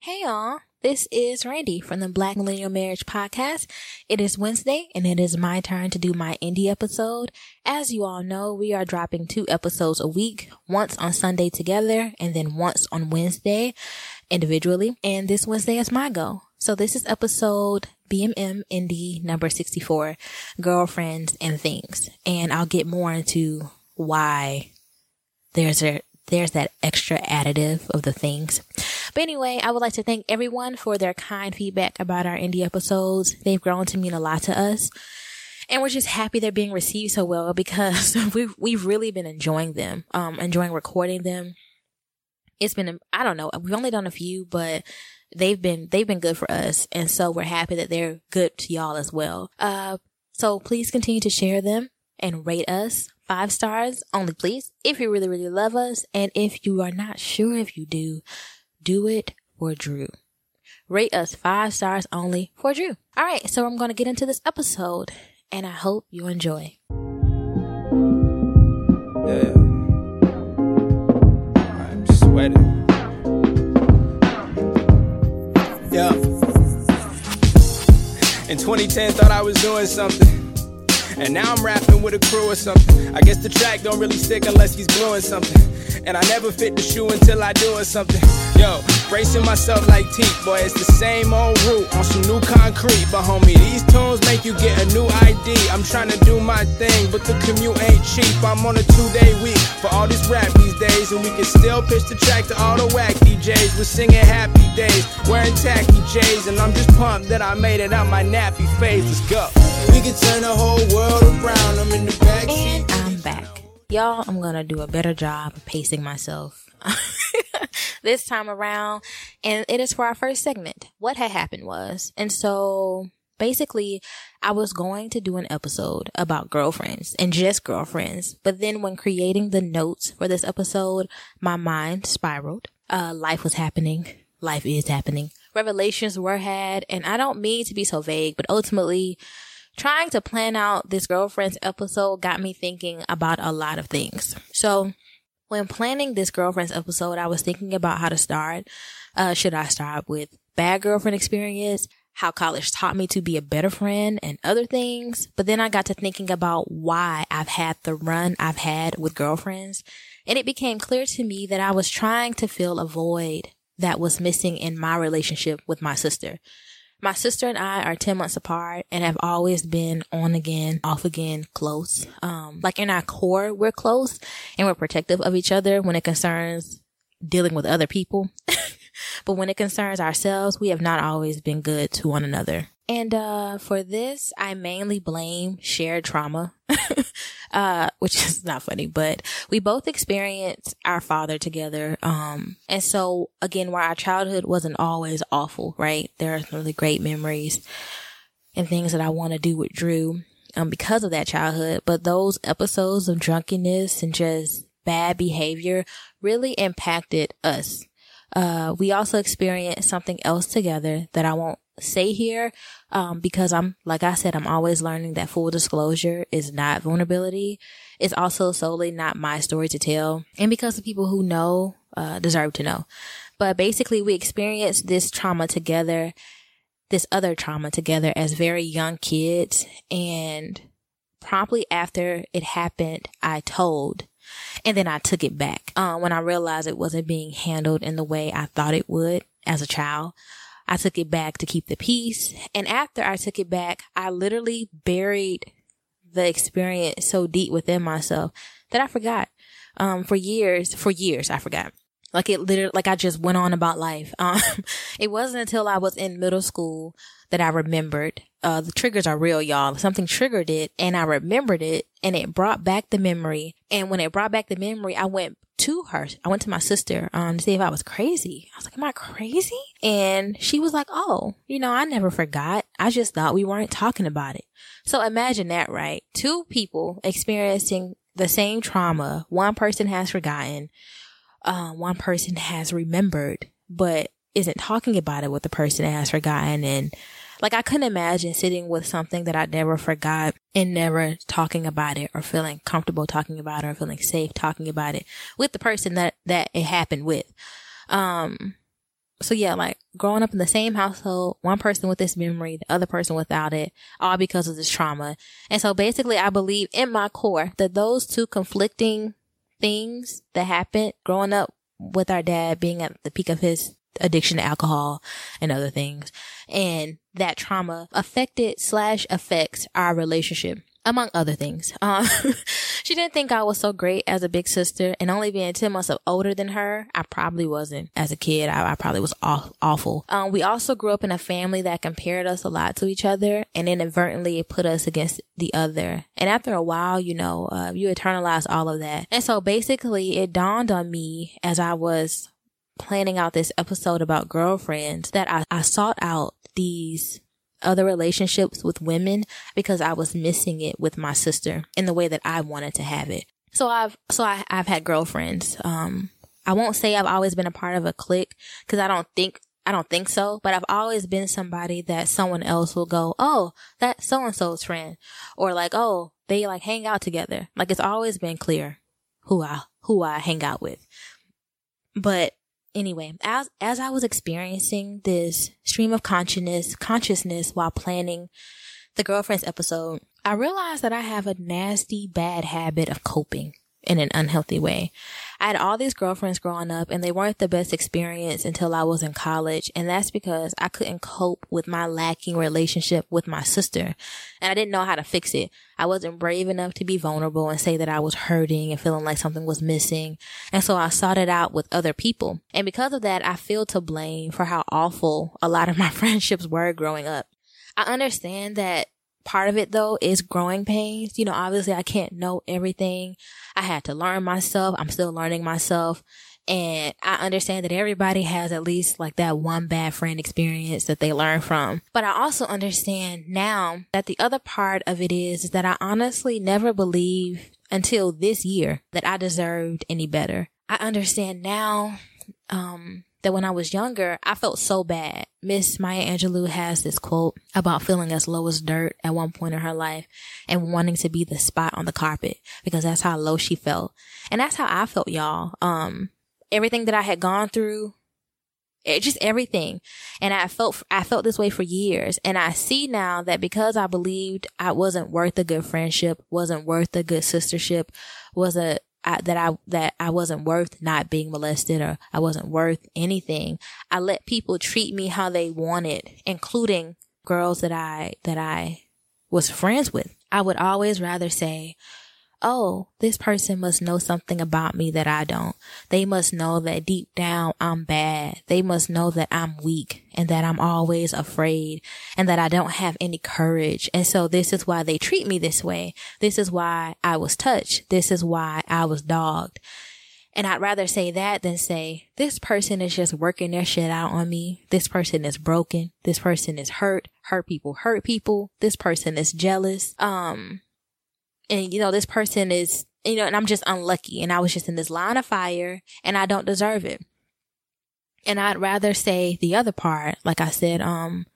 Hey y'all, this is Randy from the Black Millennial Marriage Podcast. It is Wednesday and it is my turn to do my indie episode. As you all know, we are dropping two episodes a week, once on Sunday together and then once on Wednesday individually. And this Wednesday is my go. So this is episode BMM Indie number 64, Girlfriends and Things. And I'll get more into why there's a there's that extra additive of the things. But anyway, I would like to thank everyone for their kind feedback about our indie episodes. They've grown to mean a lot to us. And we're just happy they're being received so well because we've, we've really been enjoying them, um, enjoying recording them. It's been, I don't know, we've only done a few, but they've been, they've been good for us. And so we're happy that they're good to y'all as well. Uh, so please continue to share them and rate us five stars only, please. If you really, really love us. And if you are not sure if you do, do it for Drew. Rate us five stars only for Drew. All right. So I'm going to get into this episode and I hope you enjoy. Yeah. I'm sweating. Yeah. In 2010, thought I was doing something. And now I'm rapping with a crew or something. I guess the track don't really stick unless he's gluing something. And I never fit the shoe until I doing something. Yo, bracing myself like teeth, boy, it's the same old route on some new concrete. But homie, these tunes make you get a new ID. I'm trying to do my thing, but the commute ain't cheap. I'm on a two day week for all this rap these days. And we can still pitch the track to all the whack DJs. We're singing happy days, wearing tacky J's. And I'm just pumped that I made it out my nappy phase. Let's go. We can turn the whole world around. I'm in the back And I'm back. Y'all, I'm gonna do a better job pacing myself this time around. And it is for our first segment. What had happened was, and so basically, I was going to do an episode about girlfriends and just girlfriends. But then when creating the notes for this episode, my mind spiraled. Uh, life was happening. Life is happening. Revelations were had. And I don't mean to be so vague, but ultimately, trying to plan out this girlfriend's episode got me thinking about a lot of things. So when planning this girlfriend's episode, I was thinking about how to start. Uh, should I start with bad girlfriend experience? How college taught me to be a better friend and other things. But then I got to thinking about why I've had the run I've had with girlfriends. And it became clear to me that I was trying to fill a void that was missing in my relationship with my sister. My sister and I are 10 months apart and have always been on again, off again, close. Um, like in our core, we're close and we're protective of each other when it concerns dealing with other people. but when it concerns ourselves, we have not always been good to one another. And, uh, for this, I mainly blame shared trauma, uh, which is not funny, but we both experienced our father together. Um, and so again, while our childhood wasn't always awful, right? There are some really great memories and things that I want to do with Drew, um, because of that childhood. But those episodes of drunkenness and just bad behavior really impacted us. Uh, we also experienced something else together that I won't say here, um, because I'm, like I said, I'm always learning that full disclosure is not vulnerability. It's also solely not my story to tell. And because the people who know, uh, deserve to know. But basically we experienced this trauma together, this other trauma together as very young kids. And promptly after it happened, I told and then I took it back uh, when I realized it wasn't being handled in the way I thought it would. as a child. I took it back to keep the peace. And after I took it back, I literally buried the experience so deep within myself that I forgot. Um, for years, for years, I forgot. Like it literally, like I just went on about life. Um, it wasn't until I was in middle school that I remembered. Uh, the triggers are real, y'all. Something triggered it and I remembered it and it brought back the memory. And when it brought back the memory, I went to her. I went to my sister, um, to see if I was crazy. I was like, am I crazy? And she was like, oh, you know, I never forgot. I just thought we weren't talking about it. So imagine that, right? Two people experiencing the same trauma. One person has forgotten. Uh, one person has remembered, but isn't talking about it with the person that has forgotten. And like I couldn't imagine sitting with something that I never forgot and never talking about it or feeling comfortable talking about it or feeling safe talking about it with the person that, that it happened with. Um, so yeah, like growing up in the same household, one person with this memory, the other person without it, all because of this trauma. And so basically I believe in my core that those two conflicting things that happened growing up with our dad being at the peak of his addiction to alcohol and other things. And that trauma affected slash affects our relationship among other things. Um, she didn't think I was so great as a big sister and only being 10 months older than her, I probably wasn't as a kid. I, I probably was aw- awful. Um, we also grew up in a family that compared us a lot to each other and inadvertently put us against the other. And after a while, you know, uh, you internalize all of that. And so basically it dawned on me as I was planning out this episode about girlfriends that I, I sought out these other relationships with women because I was missing it with my sister in the way that I wanted to have it. So I've, so I, I've had girlfriends. Um, I won't say I've always been a part of a clique because I don't think, I don't think so, but I've always been somebody that someone else will go, Oh, that so and so's friend. Or like, Oh, they like hang out together. Like it's always been clear who I, who I hang out with. But anyway, as as I was experiencing this stream of consciousness consciousness while planning the girlfriends episode, I realized that I have a nasty bad habit of coping in an unhealthy way. I had all these girlfriends growing up and they weren't the best experience until I was in college. And that's because I couldn't cope with my lacking relationship with my sister and I didn't know how to fix it. I wasn't brave enough to be vulnerable and say that I was hurting and feeling like something was missing. And so I sought it out with other people. And because of that, I feel to blame for how awful a lot of my friendships were growing up. I understand that part of it though is growing pains. You know, obviously I can't know everything. I had to learn myself. I'm still learning myself. And I understand that everybody has at least like that one bad friend experience that they learn from. But I also understand now that the other part of it is, is that I honestly never believed until this year that I deserved any better. I understand now, um, that when I was younger, I felt so bad. Miss Maya Angelou has this quote about feeling as low as dirt at one point in her life and wanting to be the spot on the carpet because that's how low she felt. And that's how I felt, y'all. Um, everything that I had gone through, it, just everything. And I felt, I felt this way for years. And I see now that because I believed I wasn't worth a good friendship, wasn't worth a good sistership, was a, I, that I that I wasn't worth not being molested or I wasn't worth anything. I let people treat me how they wanted, including girls that I that I was friends with. I would always rather say, oh, this person must know something about me that I don't. They must know that deep down I'm bad. They must know that I'm weak and that I'm always afraid and that I don't have any courage. And so this is why they treat me this way. This is why I was touched. This is why I was dogged. And I'd rather say that than say, this person is just working their shit out on me. This person is broken. This person is hurt. Hurt people hurt people. This person is jealous. Um, and you know, this person is, you know, and I'm just unlucky and I was just in this line of fire and I don't deserve it. And I'd rather say the other part, like I said, um,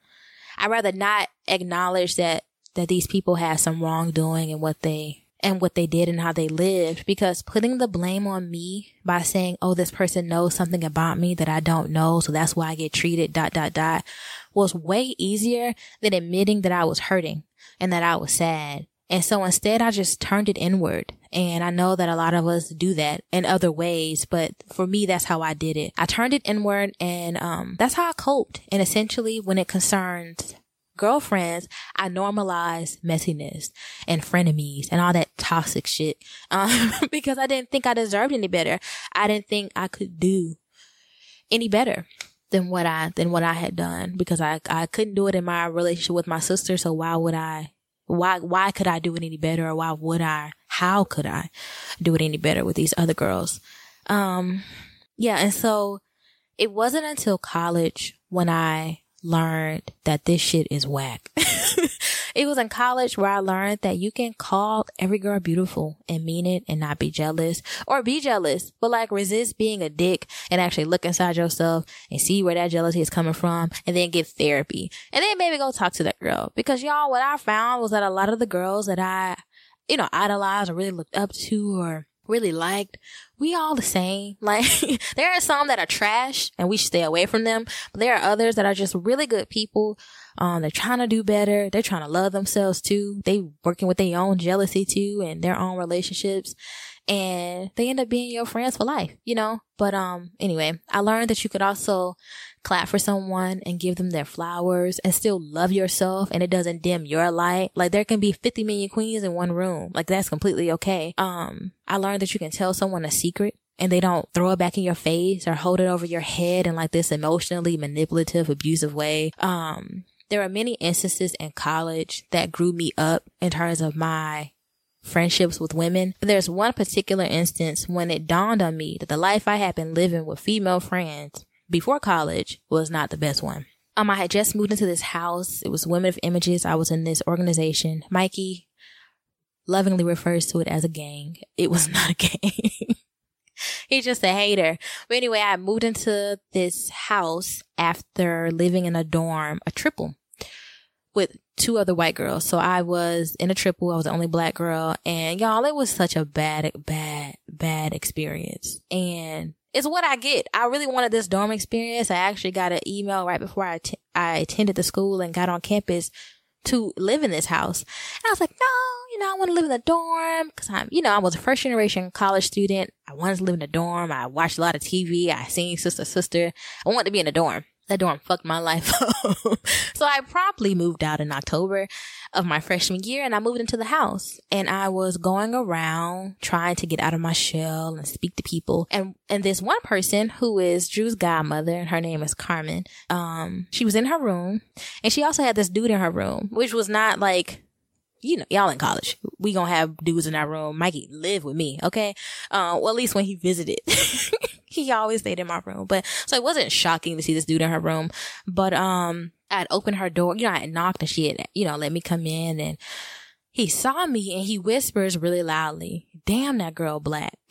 I'd rather not acknowledge that, that these people had some wrongdoing and what they, and what they did and how they lived because putting the blame on me by saying, Oh, this person knows something about me that I don't know. So that's why I get treated dot, dot, dot was way easier than admitting that I was hurting and that I was sad and so instead, I just turned it inward And I know that a lot of us do that in other ways, but for me, that's how I did it. I turned it inward and, um, that's how I coped. And essentially when it concerns girlfriends, I normalized messiness and frenemies and all that toxic shit. Um, because I didn't think I deserved any better. I didn't think I could do any better than what I, than what I had done because I, I couldn't do it in my relationship with my sister. So why would I, why, why could I do it any better or why would I, how could I do it any better with these other girls? Um, yeah. And so it wasn't until college when I learned that this shit is whack. it was in college where I learned that you can call every girl beautiful and mean it and not be jealous or be jealous, but like resist being a dick and actually look inside yourself and see where that jealousy is coming from and then get therapy. And then maybe go talk to that girl because y'all, what I found was that a lot of the girls that I, you know, idolized or really looked up to or really liked, we all the same. Like there are some that are trash and we should stay away from them, but there are others that are just really good people. Um, they're trying to do better. They're trying to love themselves too. They working with their own jealousy too and their own relationships and they end up being your friends for life, you know? But, um, anyway, I learned that you could also clap for someone and give them their flowers and still love yourself and it doesn't dim your light. Like there can be 50 million queens in one room. Like that's completely okay. Um, I learned that you can tell someone a secret and they don't throw it back in your face or hold it over your head in like this emotionally manipulative, abusive way. Um, there are many instances in college that grew me up in terms of my friendships with women. But There's one particular instance when it dawned on me that the life I had been living with female friends before college was not the best one. Um, I had just moved into this house. It was Women of Images. I was in this organization. Mikey lovingly refers to it as a gang. It was not a gang. He's just a hater. But anyway, I moved into this house after living in a dorm, a triple with two other white girls. So I was in a triple. I was the only black girl and y'all, it was such a bad, bad, bad experience. And it's what I get. I really wanted this dorm experience. I actually got an email right before I, t- I attended the school and got on campus to live in this house. And I was like, no, you know, I want to live in the dorm because I'm, you know, I was a first generation college student. I wanted to live in a dorm. I watched a lot of TV. I seen Sister Sister. I wanted to be in a dorm. That dorm fucked my life up. so I promptly moved out in October of my freshman year and I moved into the house and I was going around trying to get out of my shell and speak to people. And, and this one person who is Drew's godmother and her name is Carmen, um, she was in her room and she also had this dude in her room, which was not like, you know, y'all in college. We gonna have dudes in our room. Mikey live with me, okay? Uh, well, at least when he visited. he always stayed in my room. But so it wasn't shocking to see this dude in her room. But um I'd opened her door, you know, I had knocked and she had, you know, let me come in and he saw me and he whispers really loudly, damn that girl black.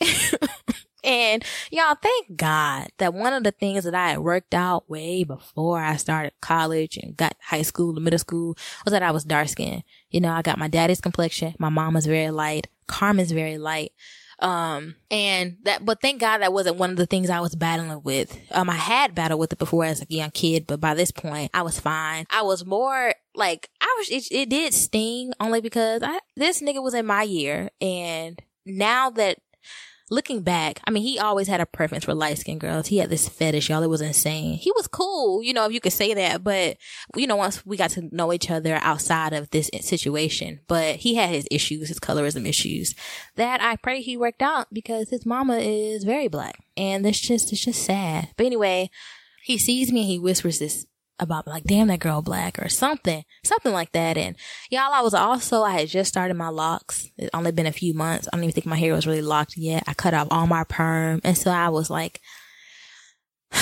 and y'all, thank God that one of the things that I had worked out way before I started college and got high school and middle school was that I was dark skinned. You know, I got my daddy's complexion. My mama's very light. Carmen's very light. Um, and that, but thank God that wasn't one of the things I was battling with. Um, I had battled with it before as a young kid, but by this point, I was fine. I was more like, I was, it, it did sting only because I, this nigga was in my year. And now that looking back, I mean, he always had a preference for light skinned girls. He had this fetish, y'all. It was insane. He was cool, you know, if you could say that. But, you know, once we got to know each other outside of this situation, but he had his issues, his colorism issues that I pray he worked out because his mama is very black. And it's just, it's just sad. But anyway, he sees me and he whispers this about like, damn, that girl black or something, something like that. And y'all, I was also, I had just started my locks. It only been a few months. I don't even think my hair was really locked yet. I cut off all my perm. And so I was like,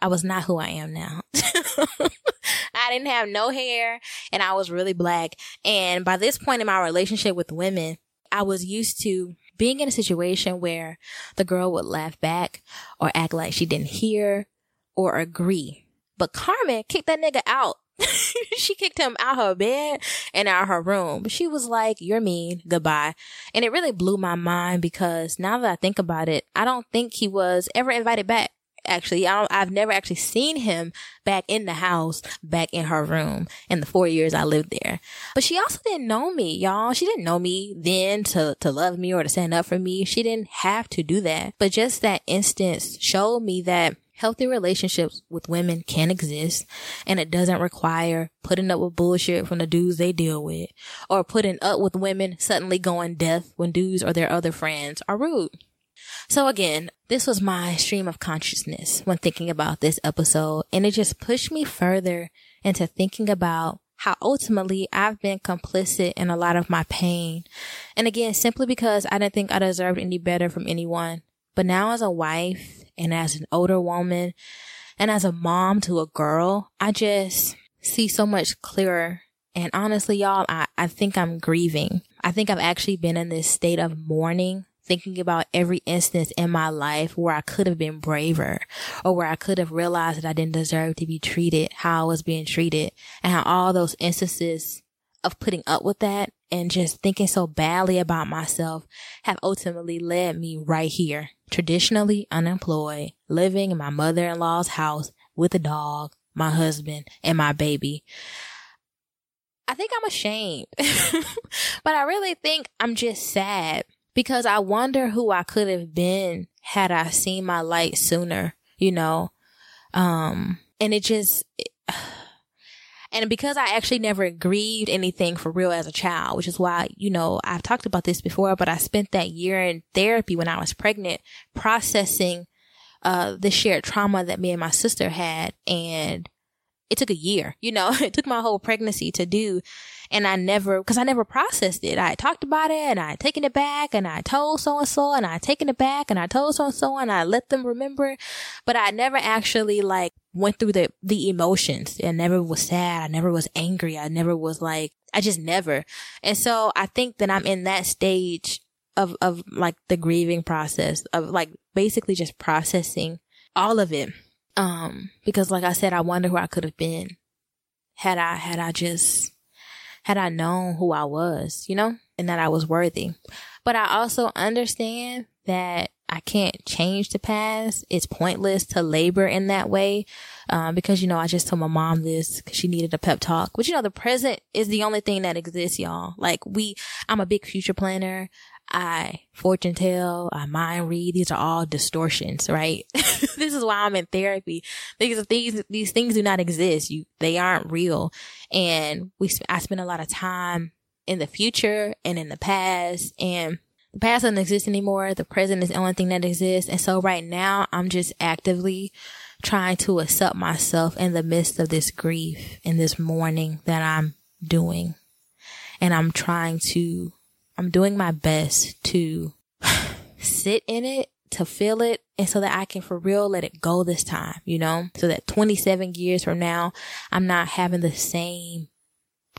I was not who I am now. I didn't have no hair and I was really black. And by this point in my relationship with women, I was used to being in a situation where the girl would laugh back or act like she didn't hear or agree but Carmen kicked that nigga out. she kicked him out her bed and out her room. She was like, you're mean. Goodbye. And it really blew my mind because now that I think about it, I don't think he was ever invited back actually. I have never actually seen him back in the house, back in her room in the four years I lived there. But she also didn't know me, y'all. She didn't know me then to, to love me or to stand up for me. She didn't have to do that. But just that instance showed me that Healthy relationships with women can exist and it doesn't require putting up with bullshit from the dudes they deal with or putting up with women suddenly going deaf when dudes or their other friends are rude. So again, this was my stream of consciousness when thinking about this episode and it just pushed me further into thinking about how ultimately I've been complicit in a lot of my pain. And again, simply because I didn't think I deserved any better from anyone. But now as a wife and as an older woman and as a mom to a girl, I just see so much clearer. And honestly, y'all, I, I think I'm grieving. I think I've actually been in this state of mourning thinking about every instance in my life where I could have been braver or where I could have realized that I didn't deserve to be treated how I was being treated and how all those instances of putting up with that and just thinking so badly about myself have ultimately led me right here traditionally unemployed, living in my mother-in-law's house with a dog, my husband, and my baby. I think I'm ashamed, but I really think I'm just sad because I wonder who I could have been had I seen my light sooner, you know? Um, and it just, it, and because I actually never grieved anything for real as a child, which is why, you know, I've talked about this before, but I spent that year in therapy when I was pregnant processing, uh, the shared trauma that me and my sister had. And it took a year, you know, it took my whole pregnancy to do. And I never, cause I never processed it. I talked about it and I taken it back and I told so and so and I taken it back and I told so and so and I let them remember. But I never actually like went through the, the emotions. I never was sad. I never was angry. I never was like, I just never. And so I think that I'm in that stage of, of like the grieving process of like basically just processing all of it. Um, because like I said, I wonder who I could have been had I, had I just, had I known who I was, you know, and that I was worthy. But I also understand that I can't change the past. It's pointless to labor in that way. Um, because, you know, I just told my mom this because she needed a pep talk. But, you know, the present is the only thing that exists, y'all. Like we, I'm a big future planner. I fortune tell, I mind read. These are all distortions, right? this is why I'm in therapy because these, these things do not exist. You, they aren't real. And we, I spend a lot of time in the future and in the past and the past doesn't exist anymore. The present is the only thing that exists. And so right now I'm just actively trying to accept myself in the midst of this grief and this mourning that I'm doing. And I'm trying to, I'm doing my best to sit in it, to feel it, and so that I can for real let it go this time, you know? So that 27 years from now, I'm not having the same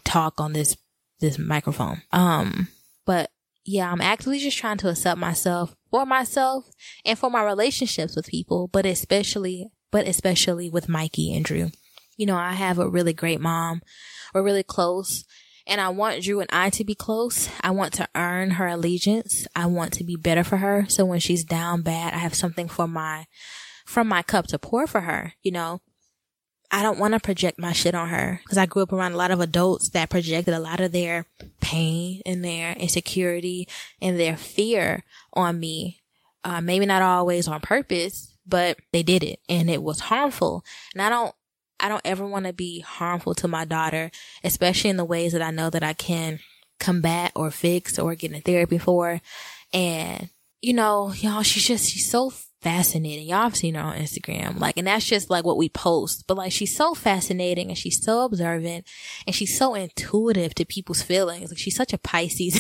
talk on this, this microphone. Um, but yeah, I'm actively just trying to accept myself for myself and for my relationships with people, but especially, but especially with Mikey and Drew. You know, I have a really great mom. We're really close and I want Drew and I to be close. I want to earn her allegiance. I want to be better for her. So when she's down bad, I have something for my, from my cup to pour for her, you know? I don't want to project my shit on her because I grew up around a lot of adults that projected a lot of their pain and their insecurity and their fear on me. Uh, maybe not always on purpose, but they did it and it was harmful. And I don't, I don't ever want to be harmful to my daughter, especially in the ways that I know that I can combat or fix or get in therapy for. And, you know, y'all, she's just, she's so fascinating. Y'all have seen her on Instagram. Like, and that's just like what we post. But like, she's so fascinating and she's so observant and she's so intuitive to people's feelings. Like, she's such a Pisces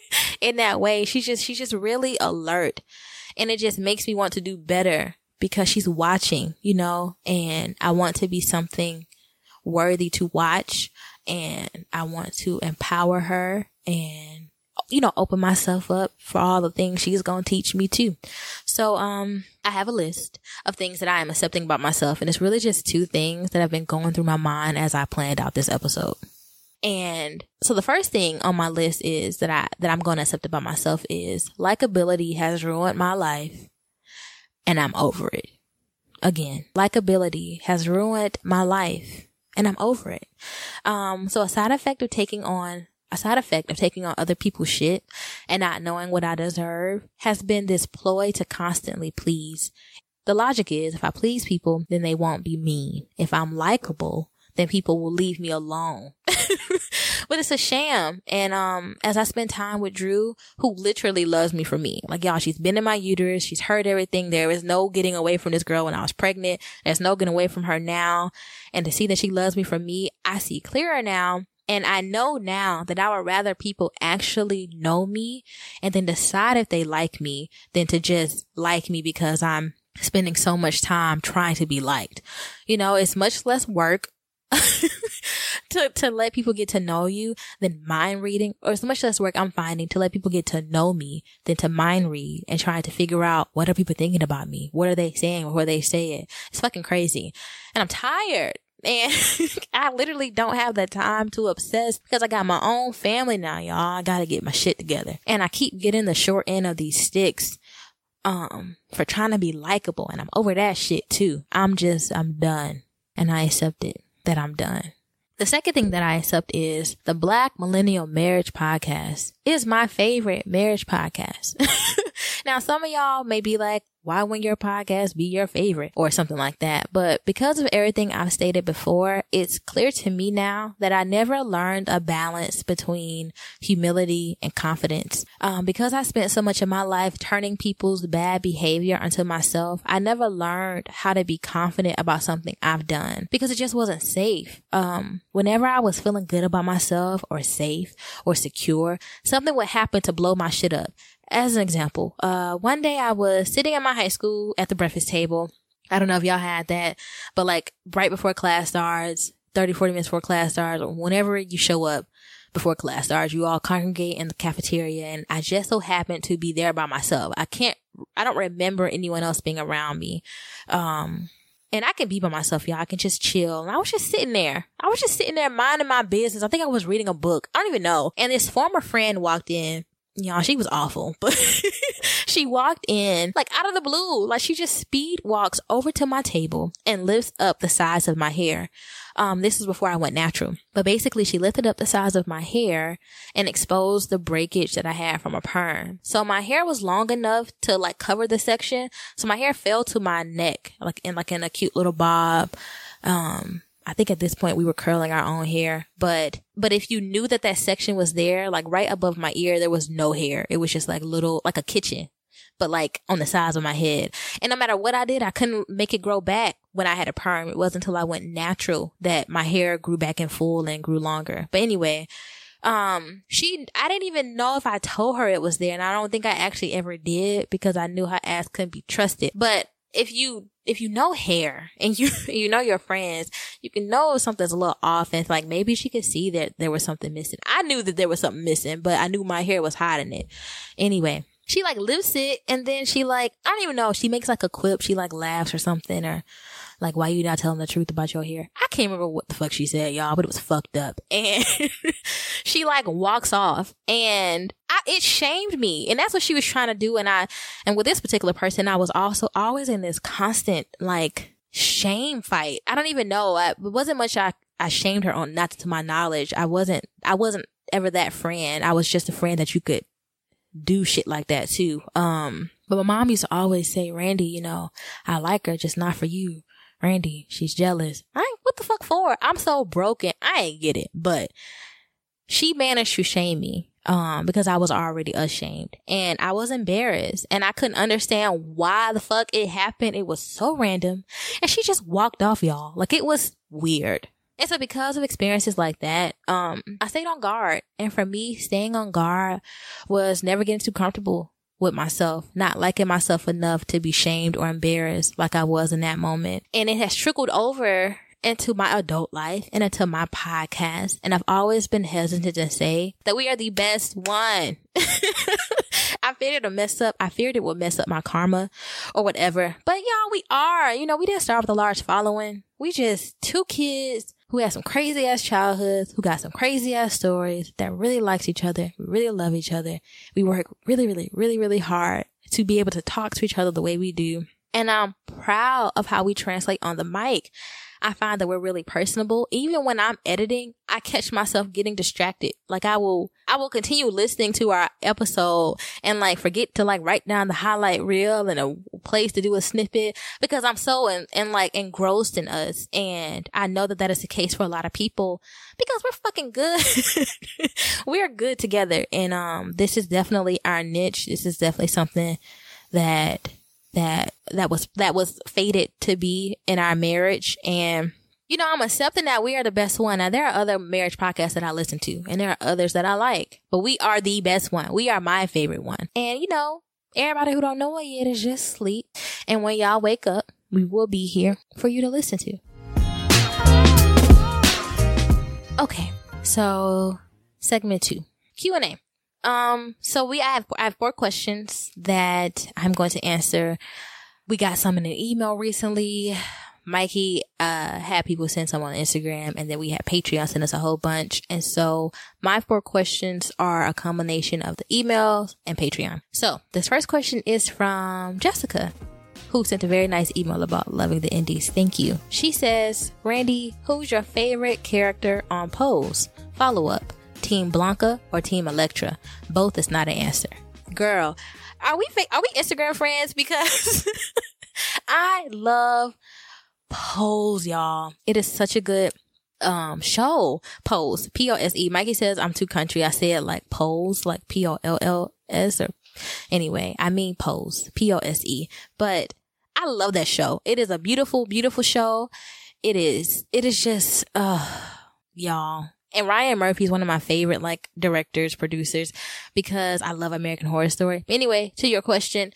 in that way. She's just, she's just really alert. And it just makes me want to do better because she's watching, you know, and I want to be something worthy to watch and I want to empower her and you know, open myself up for all the things she's going to teach me too. So, um, I have a list of things that I am accepting about myself. And it's really just two things that have been going through my mind as I planned out this episode. And so the first thing on my list is that I, that I'm going to accept about myself is likability has ruined my life and I'm over it. again. Likability has ruined my life and I'm over it. Um, so a side effect of taking on a side effect of taking on other people's shit and not knowing what I deserve has been this ploy to constantly please. The logic is if I please people, then they won't be mean. If I'm likable, then people will leave me alone. but it's a sham. And um, as I spend time with Drew, who literally loves me for me, like y'all, she's been in my uterus, she's heard everything. There is no getting away from this girl when I was pregnant. There's no getting away from her now. And to see that she loves me for me, I see clearer now. And I know now that I would rather people actually know me and then decide if they like me than to just like me because I'm spending so much time trying to be liked. You know, it's much less work to, to let people get to know you than mind reading, or as much less work I'm finding to let people get to know me than to mind read and try to figure out what are people thinking about me? What are they saying before they say it? It's fucking crazy. And I'm tired. And I literally don't have the time to obsess because I got my own family now, y'all. I gotta get my shit together. And I keep getting the short end of these sticks, um, for trying to be likable. And I'm over that shit too. I'm just, I'm done. And I accept it that I'm done. The second thing that I accept is the Black Millennial Marriage Podcast is my favorite marriage podcast. now, some of y'all may be like, why wouldn't your podcast be your favorite or something like that? But because of everything I've stated before, it's clear to me now that I never learned a balance between humility and confidence. Um, because I spent so much of my life turning people's bad behavior onto myself, I never learned how to be confident about something I've done because it just wasn't safe. Um, whenever I was feeling good about myself or safe or secure, something would happen to blow my shit up as an example, uh, one day I was sitting at my high school at the breakfast table. I don't know if y'all had that, but like right before class starts, 30, 40 minutes before class starts, or whenever you show up before class starts, you all congregate in the cafeteria. And I just so happened to be there by myself. I can't, I don't remember anyone else being around me. Um, and I can be by myself, y'all. I can just chill. And I was just sitting there. I was just sitting there minding my business. I think I was reading a book. I don't even know. And this former friend walked in y'all, she was awful, but she walked in like out of the blue. Like she just speed walks over to my table and lifts up the size of my hair. Um, this is before I went natural, but basically she lifted up the size of my hair and exposed the breakage that I had from a perm. So my hair was long enough to like cover the section. So my hair fell to my neck, like in like in a cute little bob. Um, I think at this point we were curling our own hair, but, but if you knew that that section was there, like right above my ear, there was no hair. It was just like little, like a kitchen, but like on the sides of my head. And no matter what I did, I couldn't make it grow back when I had a perm. It wasn't until I went natural that my hair grew back in full and grew longer. But anyway, um, she, I didn't even know if I told her it was there. And I don't think I actually ever did because I knew her ass couldn't be trusted. But if you if you know hair and you you know your friends, you can know something's a little off and like maybe she could see that there was something missing. I knew that there was something missing, but I knew my hair was hiding it. Anyway, she like lifts it and then she like I don't even know, she makes like a quip, she like laughs or something or like, why you not telling the truth about your hair? I can't remember what the fuck she said, y'all, but it was fucked up. And she like walks off and I, it shamed me. And that's what she was trying to do. And I, and with this particular person, I was also always in this constant like shame fight. I don't even know. I, it wasn't much I, I shamed her on, not to my knowledge. I wasn't, I wasn't ever that friend. I was just a friend that you could do shit like that too. Um, but my mom used to always say, Randy, you know, I like her, just not for you. Randy, she's jealous. I ain't, what the fuck for? I'm so broken. I ain't get it. But she managed to shame me, um, because I was already ashamed and I was embarrassed and I couldn't understand why the fuck it happened. It was so random and she just walked off y'all. Like it was weird. And so because of experiences like that, um, I stayed on guard. And for me, staying on guard was never getting too comfortable with myself, not liking myself enough to be shamed or embarrassed like I was in that moment. And it has trickled over into my adult life and into my podcast. And I've always been hesitant to say that we are the best one. I feared it would mess up. I feared it would mess up my karma or whatever. But y'all, we are. You know, we didn't start with a large following. We just two kids who had some crazy ass childhoods, who got some crazy ass stories that really likes each other, really love each other. We work really, really, really, really hard to be able to talk to each other the way we do. And I'm proud of how we translate on the mic. I find that we're really personable. Even when I'm editing, I catch myself getting distracted. Like I will, I will continue listening to our episode and like forget to like write down the highlight reel and a place to do a snippet because I'm so in, and like engrossed in us. And I know that that is the case for a lot of people because we're fucking good. we're good together. And, um, this is definitely our niche. This is definitely something that that that was that was fated to be in our marriage. And you know i'm accepting that we are the best one. Now there are other marriage podcasts that i listen to and there are others that i like but we are the best one. We are my favorite one. And you know everybody who don't know it yet is just sleep. And when y'all wake up we will be here for you to listen to. Okay so segment two q&a um, so we I have I have four questions that I'm going to answer. We got some in an email recently. Mikey uh had people send some on Instagram and then we had Patreon send us a whole bunch. And so my four questions are a combination of the emails and Patreon. So this first question is from Jessica who sent a very nice email about loving the indies. Thank you. She says, Randy, who's your favorite character on Pose? Follow up. Team Blanca or Team Elektra? Both is not an answer. Girl, are we are we Instagram friends? Because I love Pose, y'all. It is such a good um show. Pose. P O S E. Mikey says I'm too country. I said like pose, like P O L L S or anyway, I mean pose. P O S E. But I love that show. It is a beautiful, beautiful show. It is. It is just uh y'all and Ryan Murphy is one of my favorite like directors, producers, because I love American Horror Story. Anyway, to your question,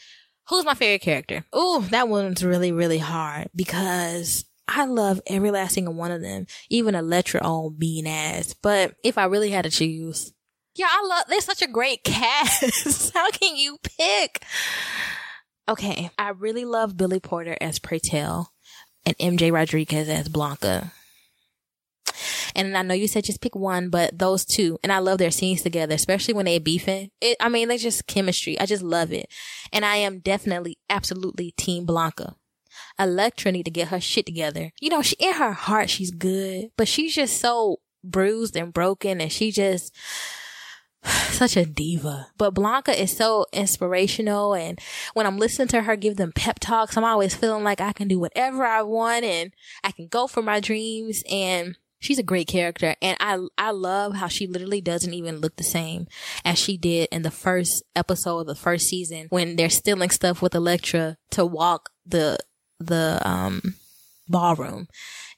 who's my favorite character? Ooh, that one's really, really hard because I love every last single one of them, even Elektra on being ass. But if I really had to choose, yeah, I love, they're such a great cast. How can you pick? Okay. I really love Billy Porter as Pray Tell and MJ Rodriguez as Blanca. And I know you said just pick one, but those two, and I love their scenes together, especially when they beefing. It, I mean, they just chemistry. I just love it. And I am definitely, absolutely team Blanca. Elektra need to get her shit together. You know, she, in her heart, she's good, but she's just so bruised and broken and she just, such a diva. But Blanca is so inspirational. And when I'm listening to her give them pep talks, I'm always feeling like I can do whatever I want and I can go for my dreams. And she's a great character and I I love how she literally doesn't even look the same as she did in the first episode of the first season when they're stealing stuff with Elektra to walk the the um ballroom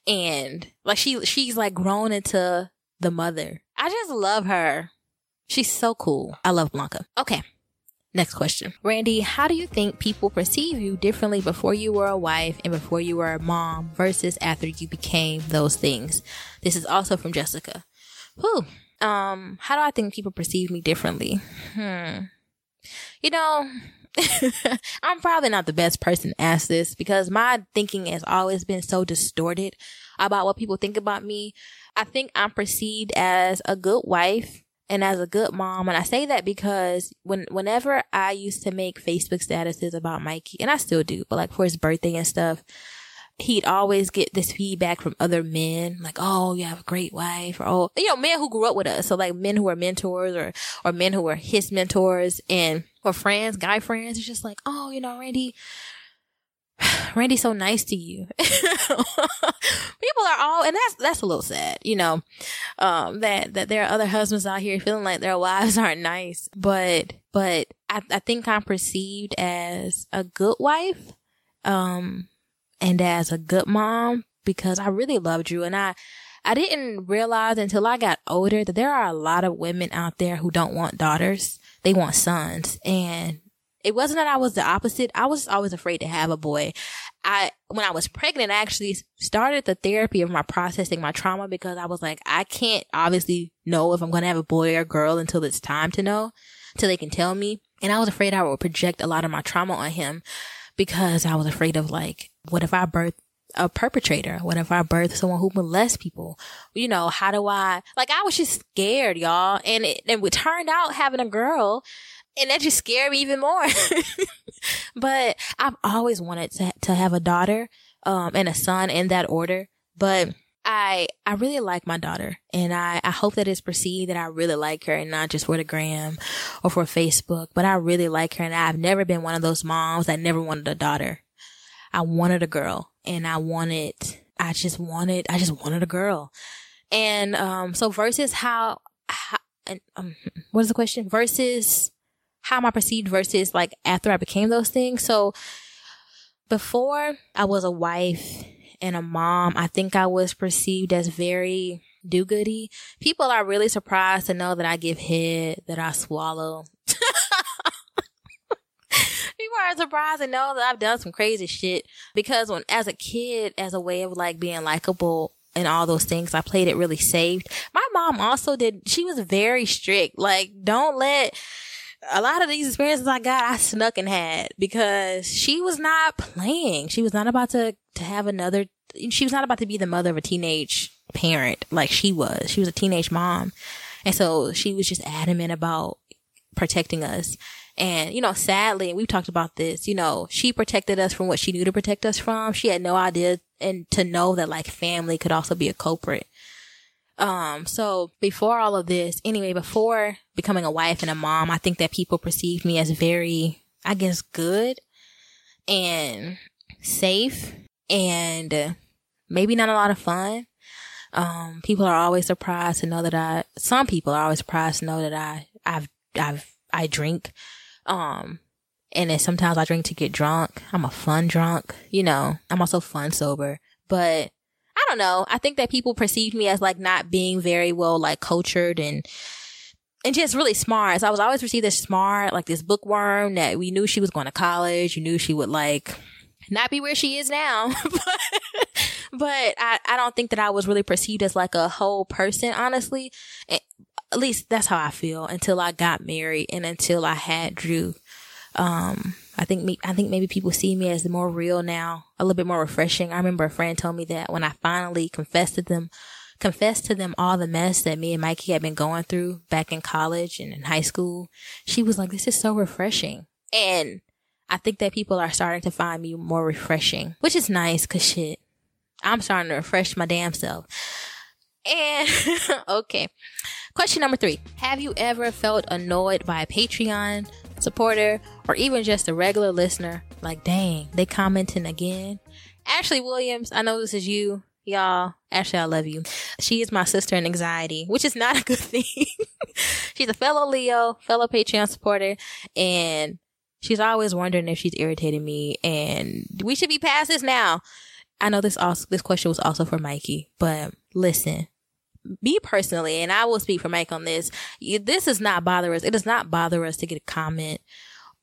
and like she she's like grown into the mother. I just love her. She's so cool. I love Blanca. Okay. Next question. Randy, how do you think people perceive you differently before you were a wife and before you were a mom versus after you became those things? This is also from Jessica. Whew. Um, how do I think people perceive me differently? Hmm. You know, I'm probably not the best person to ask this because my thinking has always been so distorted about what people think about me. I think I'm perceived as a good wife and as a good mom. And I say that because when, whenever I used to make Facebook statuses about Mikey, and I still do, but like for his birthday and stuff, he'd always get this feedback from other men, like, oh, you have a great wife, or oh, you know, men who grew up with us. So like men who are mentors or, or men who are his mentors and, or friends, guy friends. It's just like, oh, you know, Randy, Randy's so nice to you. People are all, and that's, that's a little sad, you know, um, that, that there are other husbands out here feeling like their wives aren't nice, but, but I, I think I'm perceived as a good wife, um, and as a good mom because I really loved you and I, I didn't realize until I got older that there are a lot of women out there who don't want daughters. They want sons. And it wasn't that I was the opposite. I was always afraid to have a boy. I, when I was pregnant, I actually started the therapy of my processing my trauma because I was like, I can't obviously know if I'm going to have a boy or girl until it's time to know, till they can tell me. And I was afraid I would project a lot of my trauma on him because I was afraid of like, what if I birth a perpetrator? What if I birth someone who molests people? You know, how do I, like, I was just scared, y'all. And it, and it turned out having a girl and that just scared me even more. but I've always wanted to to have a daughter, um, and a son in that order. But I I really like my daughter, and I I hope that it's perceived that I really like her, and not just for the gram or for Facebook. But I really like her, and I've never been one of those moms that never wanted a daughter. I wanted a girl, and I wanted I just wanted I just wanted a girl, and um so versus how how and um what is the question versus how am I perceived versus like after I became those things. So before I was a wife and a mom, I think I was perceived as very do goody. People are really surprised to know that I give head, that I swallow. People are surprised to know that I've done some crazy shit because when, as a kid, as a way of like being likable and all those things, I played it really safe. My mom also did, she was very strict. Like, don't let, a lot of these experiences I got, I snuck and had because she was not playing. She was not about to, to have another, she was not about to be the mother of a teenage parent like she was. She was a teenage mom. And so she was just adamant about protecting us. And, you know, sadly, and we've talked about this, you know, she protected us from what she knew to protect us from. She had no idea and to know that like family could also be a culprit. Um, so before all of this, anyway, before becoming a wife and a mom, I think that people perceived me as very, I guess, good and safe and maybe not a lot of fun. Um, people are always surprised to know that I, some people are always surprised to know that I, I've, I've, I drink. Um, and then sometimes I drink to get drunk. I'm a fun drunk, you know, I'm also fun sober, but I don't know. I think that people perceived me as like not being very well like cultured and and just really smart. So I was always perceived as smart, like this bookworm that we knew she was going to college. You knew she would like not be where she is now. but, but I, I don't think that I was really perceived as like a whole person, honestly. At least that's how I feel until I got married and until I had Drew. Um, I think me, I think maybe people see me as more real now, a little bit more refreshing. I remember a friend told me that when I finally confessed to them, confessed to them all the mess that me and Mikey had been going through back in college and in high school, she was like, this is so refreshing. And I think that people are starting to find me more refreshing, which is nice cause shit, I'm starting to refresh my damn self. And okay. Question number three. Have you ever felt annoyed by Patreon supporter or even just a regular listener? Like, dang, they commenting again. Ashley Williams, I know this is you. Y'all, Ashley, I love you. She is my sister in anxiety, which is not a good thing. she's a fellow Leo, fellow Patreon supporter, and she's always wondering if she's irritating me. And we should be past this now. I know this also this question was also for Mikey, but listen, me personally, and I will speak for Mike on this. This does not bother us. It does not bother us to get a comment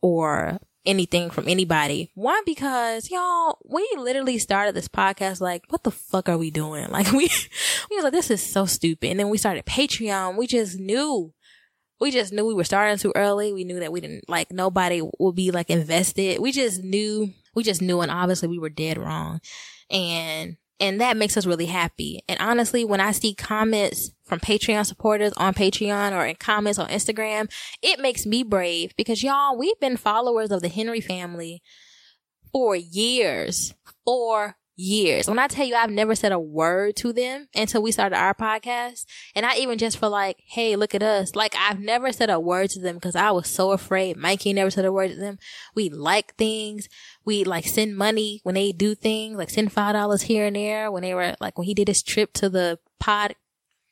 or anything from anybody. One, because y'all, we literally started this podcast like, what the fuck are we doing? Like we, we was like, this is so stupid. And then we started Patreon. We just knew, we just knew we were starting too early. We knew that we didn't like nobody would be like invested. We just knew, we just knew, and obviously we were dead wrong. And and that makes us really happy. And honestly, when I see comments from Patreon supporters on Patreon or in comments on Instagram, it makes me brave because y'all, we've been followers of the Henry family for years, for years. When I tell you I've never said a word to them until we started our podcast, and I even just for like, hey, look at us. Like I've never said a word to them because I was so afraid. Mikey never said a word to them. We like things. We like send money when they do things, like send five dollars here and there when they were like when he did his trip to the pod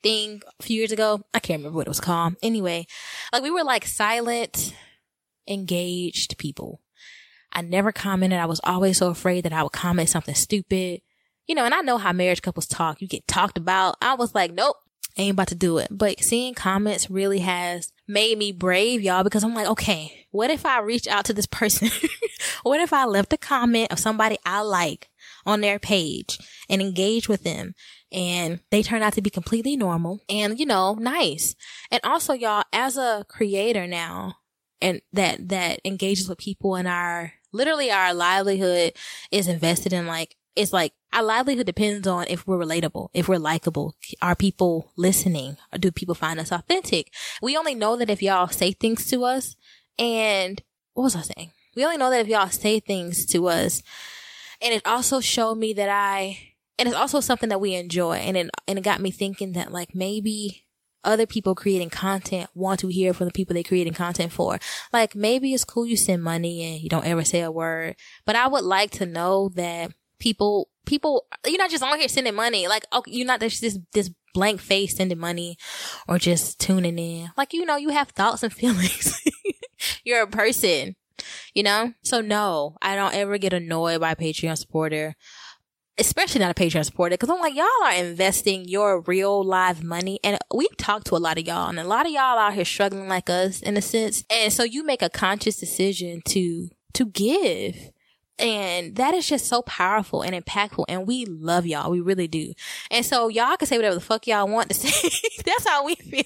thing a few years ago. I can't remember what it was called. Anyway, like we were like silent, engaged people. I never commented. I was always so afraid that I would comment something stupid. You know, and I know how marriage couples talk. You get talked about. I was like, nope, ain't about to do it. But seeing comments really has made me brave, y'all, because I'm like, okay, what if I reach out to this person? what if I left a comment of somebody I like on their page and engage with them and they turn out to be completely normal and, you know, nice. And also, y'all, as a creator now and that, that engages with people in our literally our livelihood is invested in like, it's like our livelihood depends on if we're relatable, if we're likable. Are people listening? Or do people find us authentic? We only know that if y'all say things to us And what was I saying? We only know that if y'all say things to us. And it also showed me that I, and it's also something that we enjoy. And it, and it got me thinking that like maybe other people creating content want to hear from the people they're creating content for. Like maybe it's cool you send money and you don't ever say a word, but I would like to know that people, people, you're not just on here sending money. Like, oh, you're not just this, this blank face sending money or just tuning in. Like, you know, you have thoughts and feelings. you're a person, you know? So no, I don't ever get annoyed by Patreon supporter especially not a Patreon supporter, because I'm like, y'all are investing your real live money. And we talk to a lot of y'all, and a lot of y'all out here struggling like us in a sense. And so you make a conscious decision to, to give. And that is just so powerful and impactful. And we love y'all. We really do. And so y'all can say whatever the fuck y'all want to say. That's how we feel.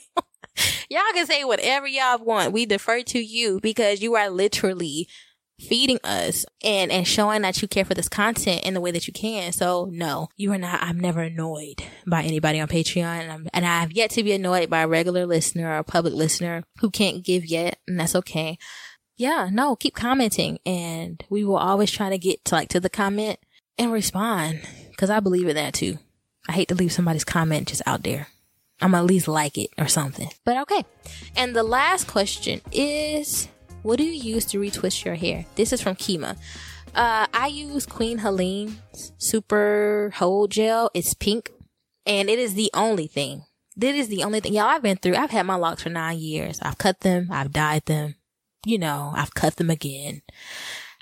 y'all can say whatever y'all want. We defer to you because you are literally feeding us and and showing that you care for this content in the way that you can. So no, you are not. I'm never annoyed by anybody on Patreon, and, I'm, and I have yet to be annoyed by a regular listener or a public listener who can't give yet, and that's okay. Yeah, no, keep commenting, and we will always try to get to like to the comment and respond because I believe in that too. I hate to leave somebody's comment just out there. I'm at least like it or something. But okay. And the last question is what do you use to retwist your hair? This is from Kima. Uh, I use Queen Helene's Super Hold Gel. It's pink. And it is the only thing. This is the only thing. Y'all, I've been through, I've had my locks for nine years. I've cut them. I've dyed them. You know, I've cut them again.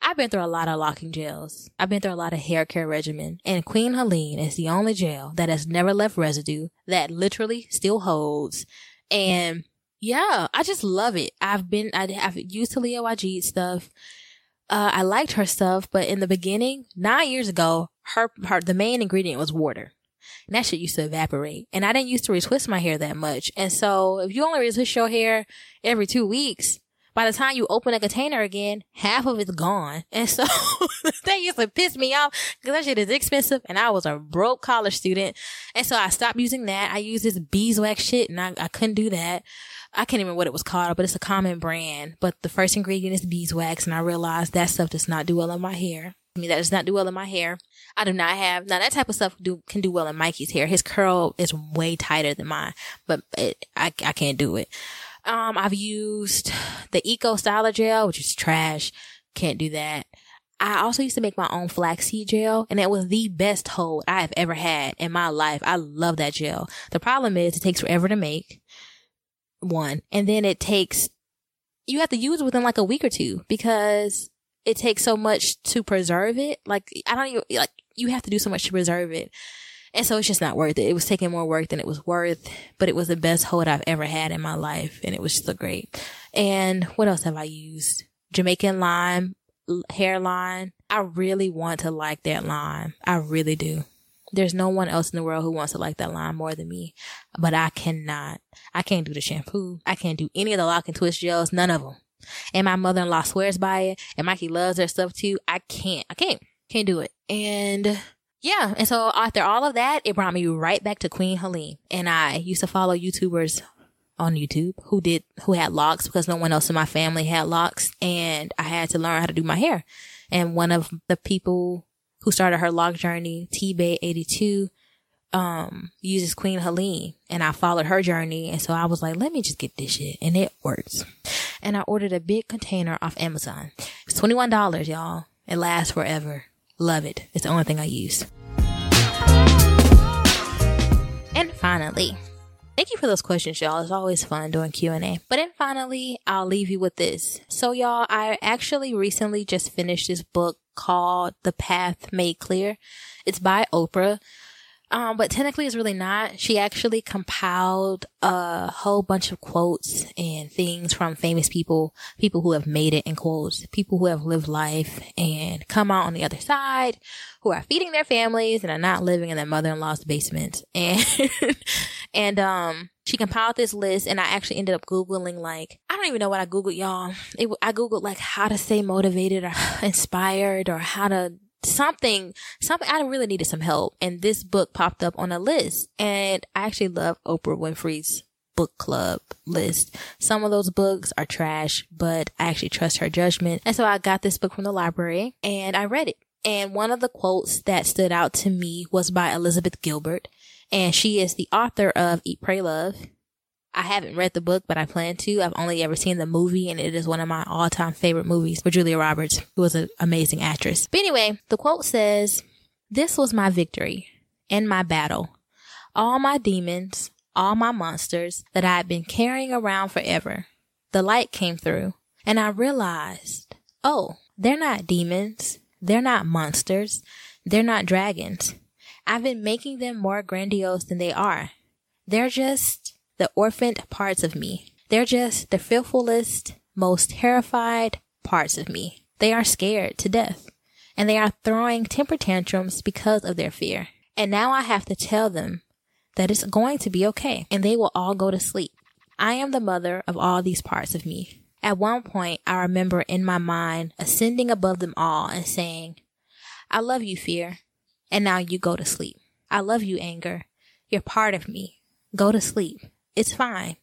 I've been through a lot of locking gels. I've been through a lot of hair care regimen. And Queen Helene is the only gel that has never left residue that literally still holds. And yeah, I just love it. I've been, I, have used Taliah Waajid stuff. Uh, I liked her stuff, but in the beginning, nine years ago, her, her, the main ingredient was water. And that shit used to evaporate. And I didn't used to retwist my hair that much. And so if you only retwist your hair every two weeks, by the time you open a container again, half of it's gone. And so that used to piss me off because that shit is expensive and I was a broke college student. And so I stopped using that. I used this beeswax shit and I, I couldn't do that. I can't remember what it was called, but it's a common brand. But the first ingredient is beeswax and I realized that stuff does not do well in my hair. I mean, that does not do well in my hair. I do not have, now that type of stuff do, can do well in Mikey's hair. His curl is way tighter than mine, but it, I, I can't do it. Um, I've used the Eco Styler gel, which is trash. Can't do that. I also used to make my own flaxseed gel and it was the best hold I have ever had in my life. I love that gel. The problem is it takes forever to make. One. And then it takes, you have to use it within like a week or two because it takes so much to preserve it. Like, I don't even, like, you have to do so much to preserve it. And so it's just not worth it. It was taking more work than it was worth, but it was the best hold I've ever had in my life. And it was so great. And what else have I used? Jamaican lime hairline. I really want to like that line. I really do. There's no one else in the world who wants to like that line more than me, but I cannot. I can't do the shampoo. I can't do any of the lock and twist gels. None of them. And my mother-in-law swears by it. And Mikey loves their stuff too. I can't. I can't. Can't do it. And yeah. And so after all of that, it brought me right back to Queen Helene. And I used to follow YouTubers on YouTube who did, who had locks because no one else in my family had locks. And I had to learn how to do my hair. And one of the people who started her lock journey, T-Bay 82, um, uses Queen Helene and I followed her journey. And so I was like, let me just get this shit. And it works. And I ordered a big container off Amazon. It's $21, y'all. It lasts forever. Love it. It's the only thing I use. And finally, thank you for those questions, y'all. It's always fun doing Q&A. But then finally, I'll leave you with this. So y'all, I actually recently just finished this book called The Path Made Clear. It's by Oprah. Um, but technically it's really not. She actually compiled a whole bunch of quotes and things from famous people, people who have made it in quotes, people who have lived life and come out on the other side, who are feeding their families and are not living in their mother-in-law's basement. And, and, um, she compiled this list and I actually ended up Googling like, I don't even know what I Googled y'all. It, I Googled like how to stay motivated or inspired or how to something, something, I really needed some help. And this book popped up on a list. And I actually love Oprah Winfrey's book club list. Some of those books are trash, but I actually trust her judgment. And so I got this book from the library and I read it. And one of the quotes that stood out to me was by Elizabeth Gilbert. And she is the author of Eat, Pray, Love. I haven't read the book, but I plan to. I've only ever seen the movie, and it is one of my all time favorite movies with Julia Roberts, who was an amazing actress. But anyway, the quote says, This was my victory and my battle. All my demons, all my monsters that I had been carrying around forever. The light came through, and I realized, oh, they're not demons. They're not monsters. They're not dragons. I've been making them more grandiose than they are. They're just the orphaned parts of me. They're just the fearfulest, most terrified parts of me. They are scared to death and they are throwing temper tantrums because of their fear. And now I have to tell them that it's going to be okay and they will all go to sleep. I am the mother of all these parts of me. At one point, I remember in my mind ascending above them all and saying, I love you, fear. And now you go to sleep. I love you, anger. You're part of me. Go to sleep. It's fine.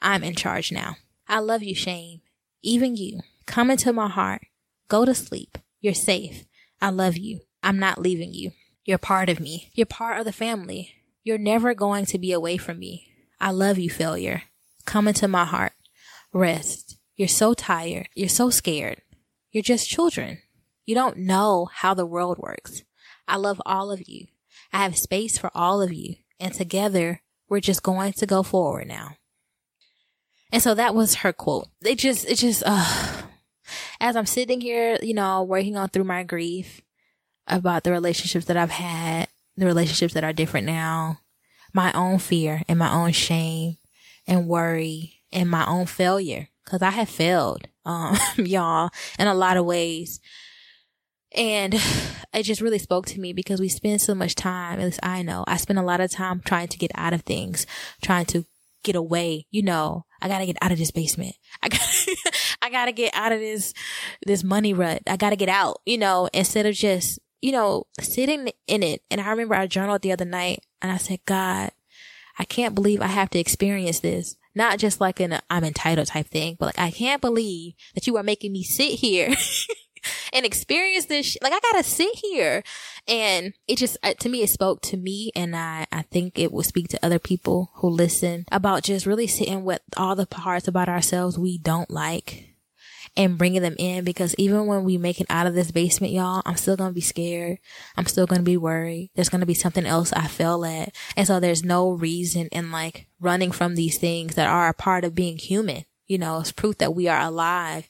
I'm in charge now. I love you, shame. Even you. Come into my heart. Go to sleep. You're safe. I love you. I'm not leaving you. You're part of me. You're part of the family. You're never going to be away from me. I love you, failure. Come into my heart. Rest. You're so tired. You're so scared. You're just children. You don't know how the world works. I love all of you. I have space for all of you. And together, we're just going to go forward now. And so that was her quote. It just, it just, uh, as I'm sitting here, you know, working on through my grief about the relationships that I've had, the relationships that are different now, my own fear and my own shame and worry and my own failure. Cause I have failed, um, y'all, in a lot of ways. And it just really spoke to me because we spend so much time, at least I know, I spend a lot of time trying to get out of things, trying to get away. You know, I gotta get out of this basement. I gotta, I gotta get out of this, this money rut. I gotta get out, you know, instead of just you know, sitting in it. And I remember I journaled the other night and I said, God, I can't believe I have to experience this. Not just like an I'm entitled type thing, but like I can't believe that you are making me sit here and experience this. Sh- like I gotta sit here, and it just uh, to me it spoke to me, and I I think it will speak to other people who listen about just really sitting with all the parts about ourselves we don't like, and bringing them in because even when we make it out of this basement, y'all, I'm still going to be scared. I'm still going to be worried. There's going to be something else I feel at. And so there's no reason in like running from these things that are a part of being human. You know, it's proof that we are alive.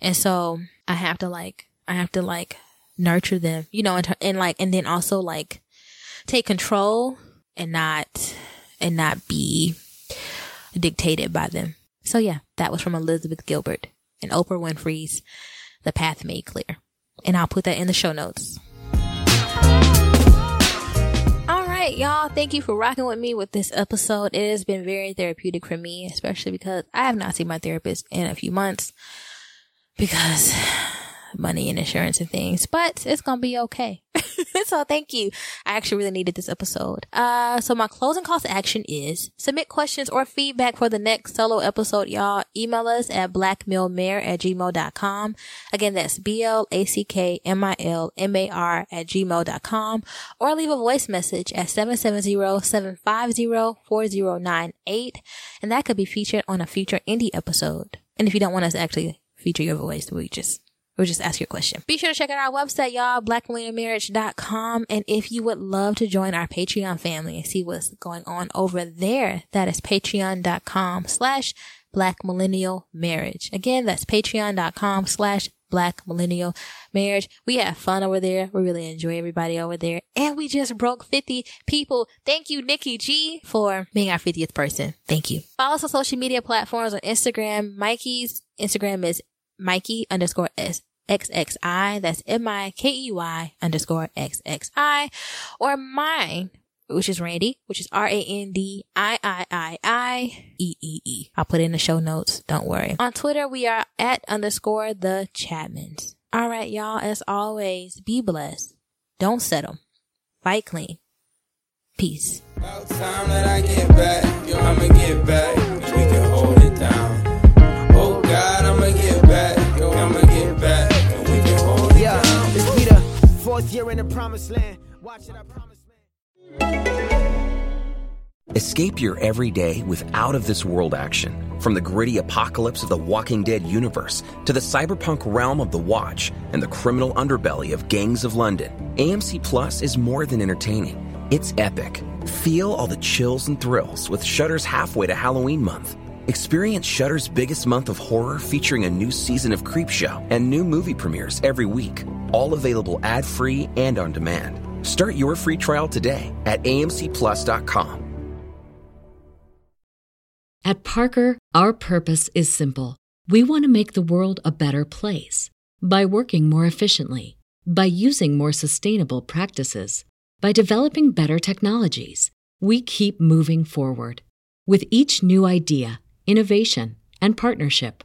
And so I have to like, I have to like nurture them, you know, and, and like, and then also like take control and not, and not be dictated by them. So yeah, that was from Elizabeth Gilbert and Oprah Winfrey's The Path Made Clear. And I'll put that in the show notes. All right, y'all. Thank you for rocking with me with this episode. It has been very therapeutic for me, especially because I have not seen my therapist in a few months because money and insurance and things, but it's gonna be okay. so thank you. I actually really needed this episode. Uh, so my closing call to action is submit questions or feedback for the next solo episode, y'all. Email us at blackmilmar at gmail.com. Again, that's B-L-A-C-K-M-I-L-M-A-R at gmail.com or leave a voice message at 770-750-4098 and that could be featured on a future indie episode. And if you don't want us to actually feature your voice, we just or just ask your question. Be sure to check out our website, y'all, blackmillennialmarriage.com. And if you would love to join our Patreon family and see what's going on over there, that is patreon.com slash black millennial marriage. Again, that's patreon.com slash black millennial marriage. We have fun over there. We really enjoy everybody over there. And we just broke 50 people. Thank you, Nikki G, for being our 50th person. Thank you. Follow us on social media platforms on Instagram. Mikey's Instagram is Mikey underscore S XXI. That's M-I-K-E-Y underscore XXI. Or mine, which is Randy, which is R-A-N-D-I-I-I-I-E-E-E. I'll put it in the show notes. Don't worry. On Twitter, we are at underscore the Chapmans. All right, y'all. As always, be blessed. Don't settle. Fight clean. Peace. About time that I get back. Yo, I'ma get back. If you're in the promised land, watch it, I promise. Escape your everyday with out of this world action. From the gritty apocalypse of the Walking Dead universe to the cyberpunk realm of The Watch and the criminal underbelly of Gangs of London, AMC Plus is more than entertaining. It's epic. Feel all the chills and thrills with Shudder's halfway to Halloween month. Experience Shudder's biggest month of horror featuring a new season of Creepshow and new movie premieres every week, all available ad-free and on demand. Start your free trial today at amcplus.com. At Parker, our purpose is simple. We want to make the world a better place by working more efficiently, by using more sustainable practices, by developing better technologies. We keep moving forward. With each new idea, innovation, and partnership,